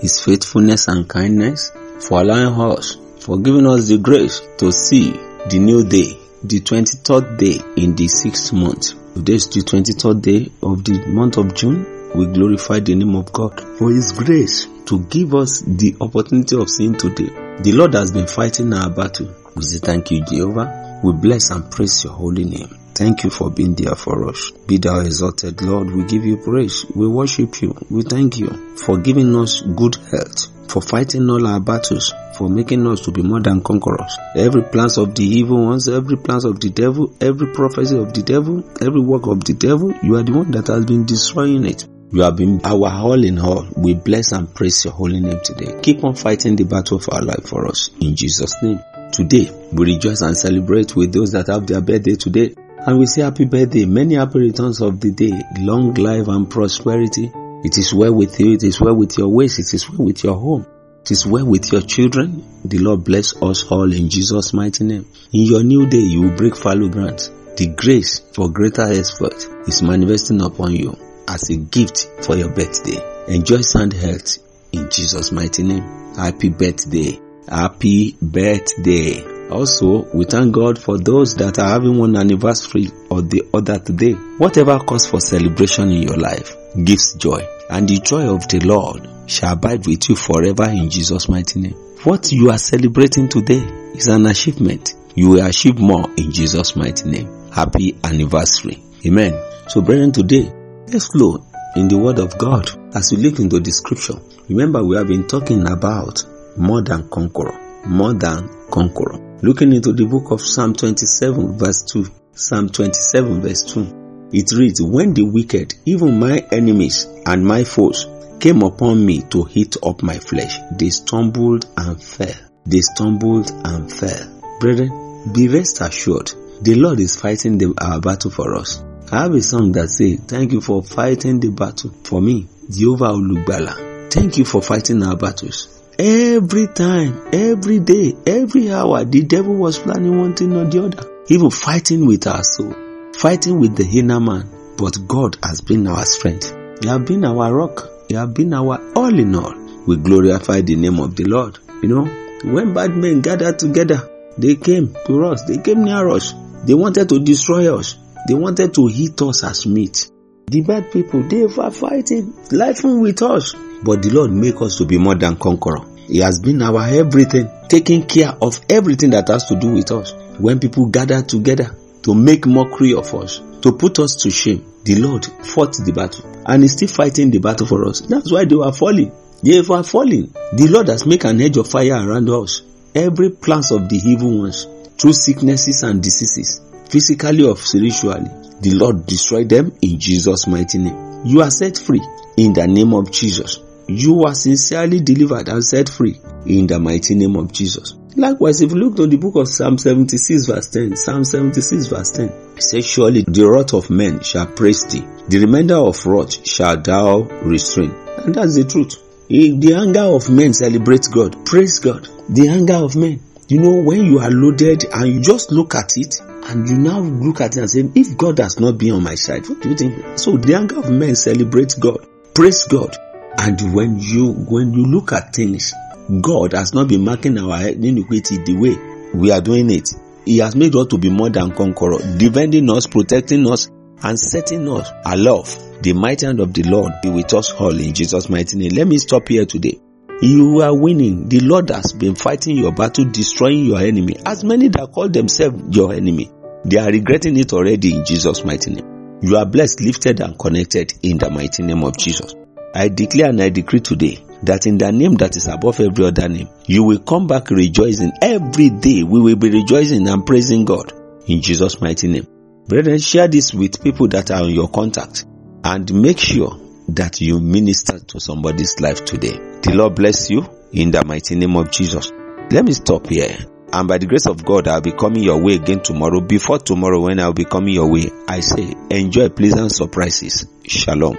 His faithfulness and kindness, for allowing us, for giving us the grace to see the new day, the 23rd day in the sixth month. Today is the 23rd day of the month of June. We glorify the name of God for His grace to give us the opportunity of seeing today. The Lord has been fighting our battle. We say thank you, Jehovah. We bless and praise your holy name. Thank you for being there for us. Be thou exalted, Lord. We give you praise. We worship you. We thank you for giving us good health, for fighting all our battles, for making us to be more than conquerors. Every plans of the evil ones, every plans of the devil, every prophecy of the devil, every work of the devil, you are the one that has been destroying it. You have been our all in all. We bless and praise your holy name today. Keep on fighting the battle of our life for us in Jesus' name. Today, we rejoice and celebrate with those that have their birthday today. And we say happy birthday, many happy returns of the day, long life and prosperity. It is well with you, it is well with your ways, it is well with your home, it is well with your children. The Lord bless us all in Jesus' mighty name. In your new day, you will break fallow ground. The grace for greater effort is manifesting upon you as a gift for your birthday. Enjoy sound health in Jesus' mighty name. Happy birthday. Happy birthday. Also, we thank God for those that are having one anniversary or the other today. Whatever cause for celebration in your life gives joy, and the joy of the Lord shall abide with you forever in Jesus' mighty name. What you are celebrating today is an achievement. You will achieve more in Jesus' mighty name. Happy anniversary. Amen. So, brethren, today, let's flow in the word of God as we look into the scripture. Remember, we have been talking about more than conqueror, more than conqueror. Looking into the book of Psalm 27 verse 2, Psalm 27 verse 2, it reads, When the wicked, even my enemies and my foes, came upon me to eat up my flesh, they stumbled and fell. They stumbled and fell. Brethren, be rest assured, the Lord is fighting the, our battle for us. I have a song that says, Thank you for fighting the battle for me, Jehovah Olugbala. Thank you for fighting our battles. Every time, every day, every hour, the devil was planning one thing or the other. Even fighting with our soul, fighting with the inner man. But God has been our strength. He has been our rock. He has been our all in all. We glorify the name of the Lord. You know, when bad men gathered together, they came to us. They came near us. They wanted to destroy us. They wanted to eat us as meat. The bad people, they were fighting, laughing with us. But the Lord make us to be more than conqueror. He has been our everything, taking care of everything that has to do with us. When people gather together to make mockery of us, to put us to shame, the Lord fought the battle and is still fighting the battle for us. That's why they were falling. They were falling. The Lord has made an edge of fire around us. Every plans of the evil ones, through sicknesses and diseases, physically or spiritually, the Lord destroyed them in Jesus' mighty name. You are set free in the name of Jesus you are sincerely delivered and set free in the mighty name of Jesus. Likewise, if you look to the book of Psalm 76 verse 10, Psalm 76 verse 10, it says, Surely the wrath of men shall praise thee, the remainder of wrath shall thou restrain. And that's the truth. If the anger of men celebrates God, praise God. The anger of men. You know, when you are loaded and you just look at it, and you now look at it and say, if God has not been on my side, what do you think? So the anger of men celebrates God, praise God. And when you when you look at things, God has not been marking our iniquity the way we are doing it. He has made us to be more than conqueror, defending us, protecting us, and setting us aloft. The mighty hand of the Lord be with us all in Jesus' mighty name. Let me stop here today. You are winning. The Lord has been fighting your battle, destroying your enemy. As many that call themselves your enemy, they are regretting it already in Jesus' mighty name. You are blessed, lifted, and connected in the mighty name of Jesus. I declare and I decree today that in the name that is above every other name, you will come back rejoicing every day. We will be rejoicing and praising God in Jesus' mighty name. Brethren, share this with people that are on your contact and make sure that you minister to somebody's life today. The Lord bless you in the mighty name of Jesus. Let me stop here. And by the grace of God, I'll be coming your way again tomorrow. Before tomorrow, when I'll be coming your way, I say, enjoy pleasant surprises. Shalom.